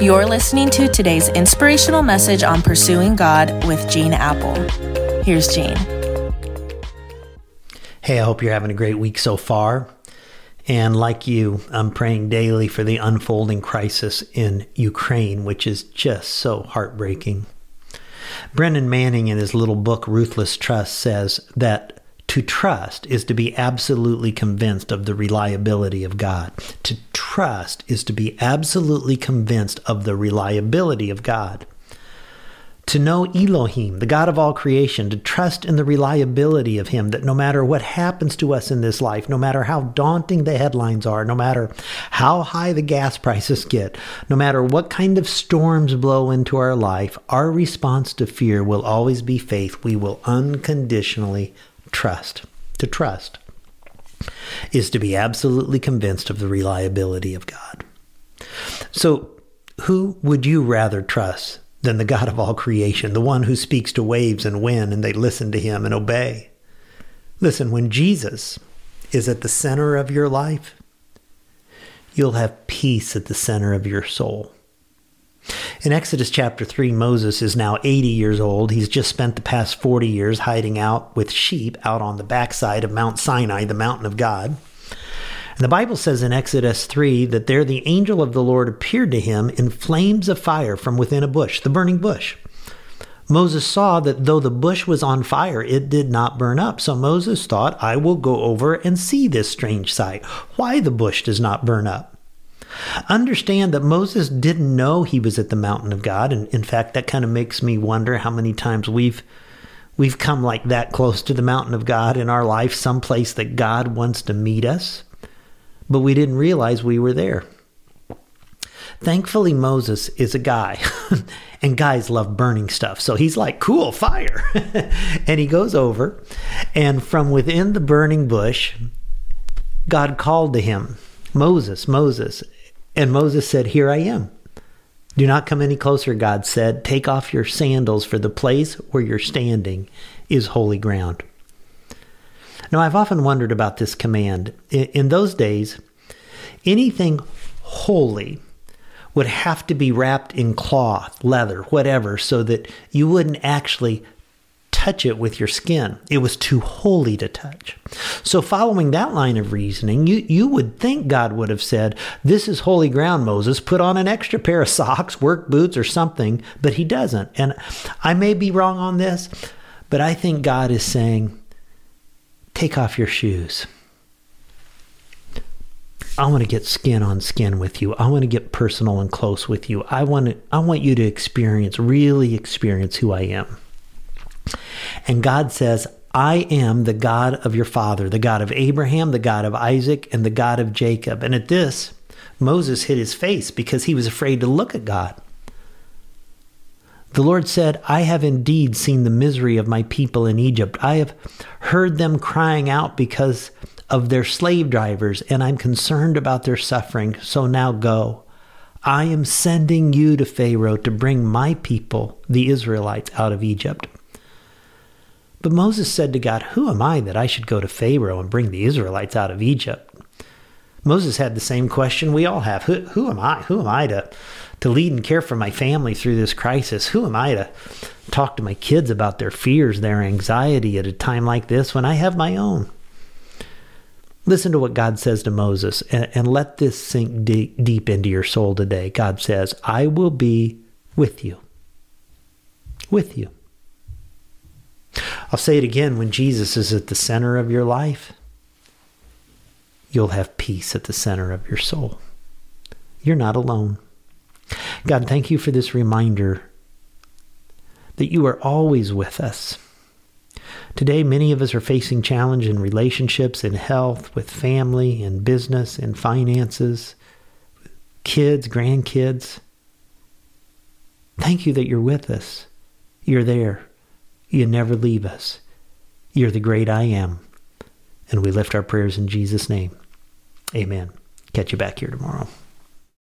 You're listening to today's inspirational message on pursuing God with Gene Appel. Here's Gene. Hey, I hope you're having a great week so far. And like you, I'm praying daily for the unfolding crisis in Ukraine, which is just so heartbreaking. Brennan Manning, in his little book, Ruthless Trust, says that to trust is to be absolutely convinced of the reliability of God. To trust is to be absolutely convinced of the reliability of God. To know Elohim, the God of all creation, to trust in the reliability of Him, that no matter what happens to us in this life, no matter how daunting the headlines are, no matter how high the gas prices get, no matter what kind of storms blow into our life, our response to fear will always be faith. We will unconditionally trust. To trust is to be absolutely convinced of the reliability of God. So, who would you rather trust than the God of all creation, the one who speaks to waves and wind and they listen to him and obey? Listen, when Jesus is at the center of your life, you'll have peace at the center of your soul. In Exodus chapter 3, Moses is now 80 years old. He's just spent the past 40 years hiding out with sheep out on the backside of Mount Sinai, the mountain of God. And the Bible says in Exodus 3 that there the angel of the Lord appeared to him in flames of fire from within a bush, the burning bush. Moses saw that though the bush was on fire, it did not burn up. So Moses thought, I will go over and see this strange sight, why the bush does not burn up. Understand that Moses didn't know he was at the mountain of God. And in fact, that kind of makes me wonder how many times we've we've come like that close to the mountain of God in our life, someplace that God wants to meet us, but we didn't realize we were there. Thankfully, Moses is a guy, and guys love burning stuff. So he's like, cool, fire. and he goes over, and from within the burning bush, God called to him, Moses, Moses. And Moses said, Here I am. Do not come any closer, God said. Take off your sandals, for the place where you're standing is holy ground. Now, I've often wondered about this command. In those days, anything holy would have to be wrapped in cloth, leather, whatever, so that you wouldn't actually touch it with your skin. It was too holy to touch. So, following that line of reasoning, you, you would think God would have said, This is holy ground, Moses. Put on an extra pair of socks, work boots, or something. But he doesn't. And I may be wrong on this, but I think God is saying, Take off your shoes. I want to get skin on skin with you. I want to get personal and close with you. I want to, I want you to experience, really experience who I am. And God says, I am the God of your father, the God of Abraham, the God of Isaac, and the God of Jacob. And at this, Moses hid his face because he was afraid to look at God. The Lord said, I have indeed seen the misery of my people in Egypt. I have heard them crying out because of their slave drivers, and I'm concerned about their suffering. So now go. I am sending you to Pharaoh to bring my people, the Israelites, out of Egypt. But Moses said to God, Who am I that I should go to Pharaoh and bring the Israelites out of Egypt? Moses had the same question we all have. Who, who am I? Who am I to, to lead and care for my family through this crisis? Who am I to talk to my kids about their fears, their anxiety at a time like this when I have my own? Listen to what God says to Moses and, and let this sink deep, deep into your soul today. God says, I will be with you. With you. I'll say it again when Jesus is at the center of your life, you'll have peace at the center of your soul. You're not alone. God, thank you for this reminder that you are always with us. Today, many of us are facing challenge in relationships, in health, with family, in business, in finances, kids, grandkids. Thank you that you're with us. You're there. You never leave us. You're the great I am. And we lift our prayers in Jesus' name. Amen. Catch you back here tomorrow.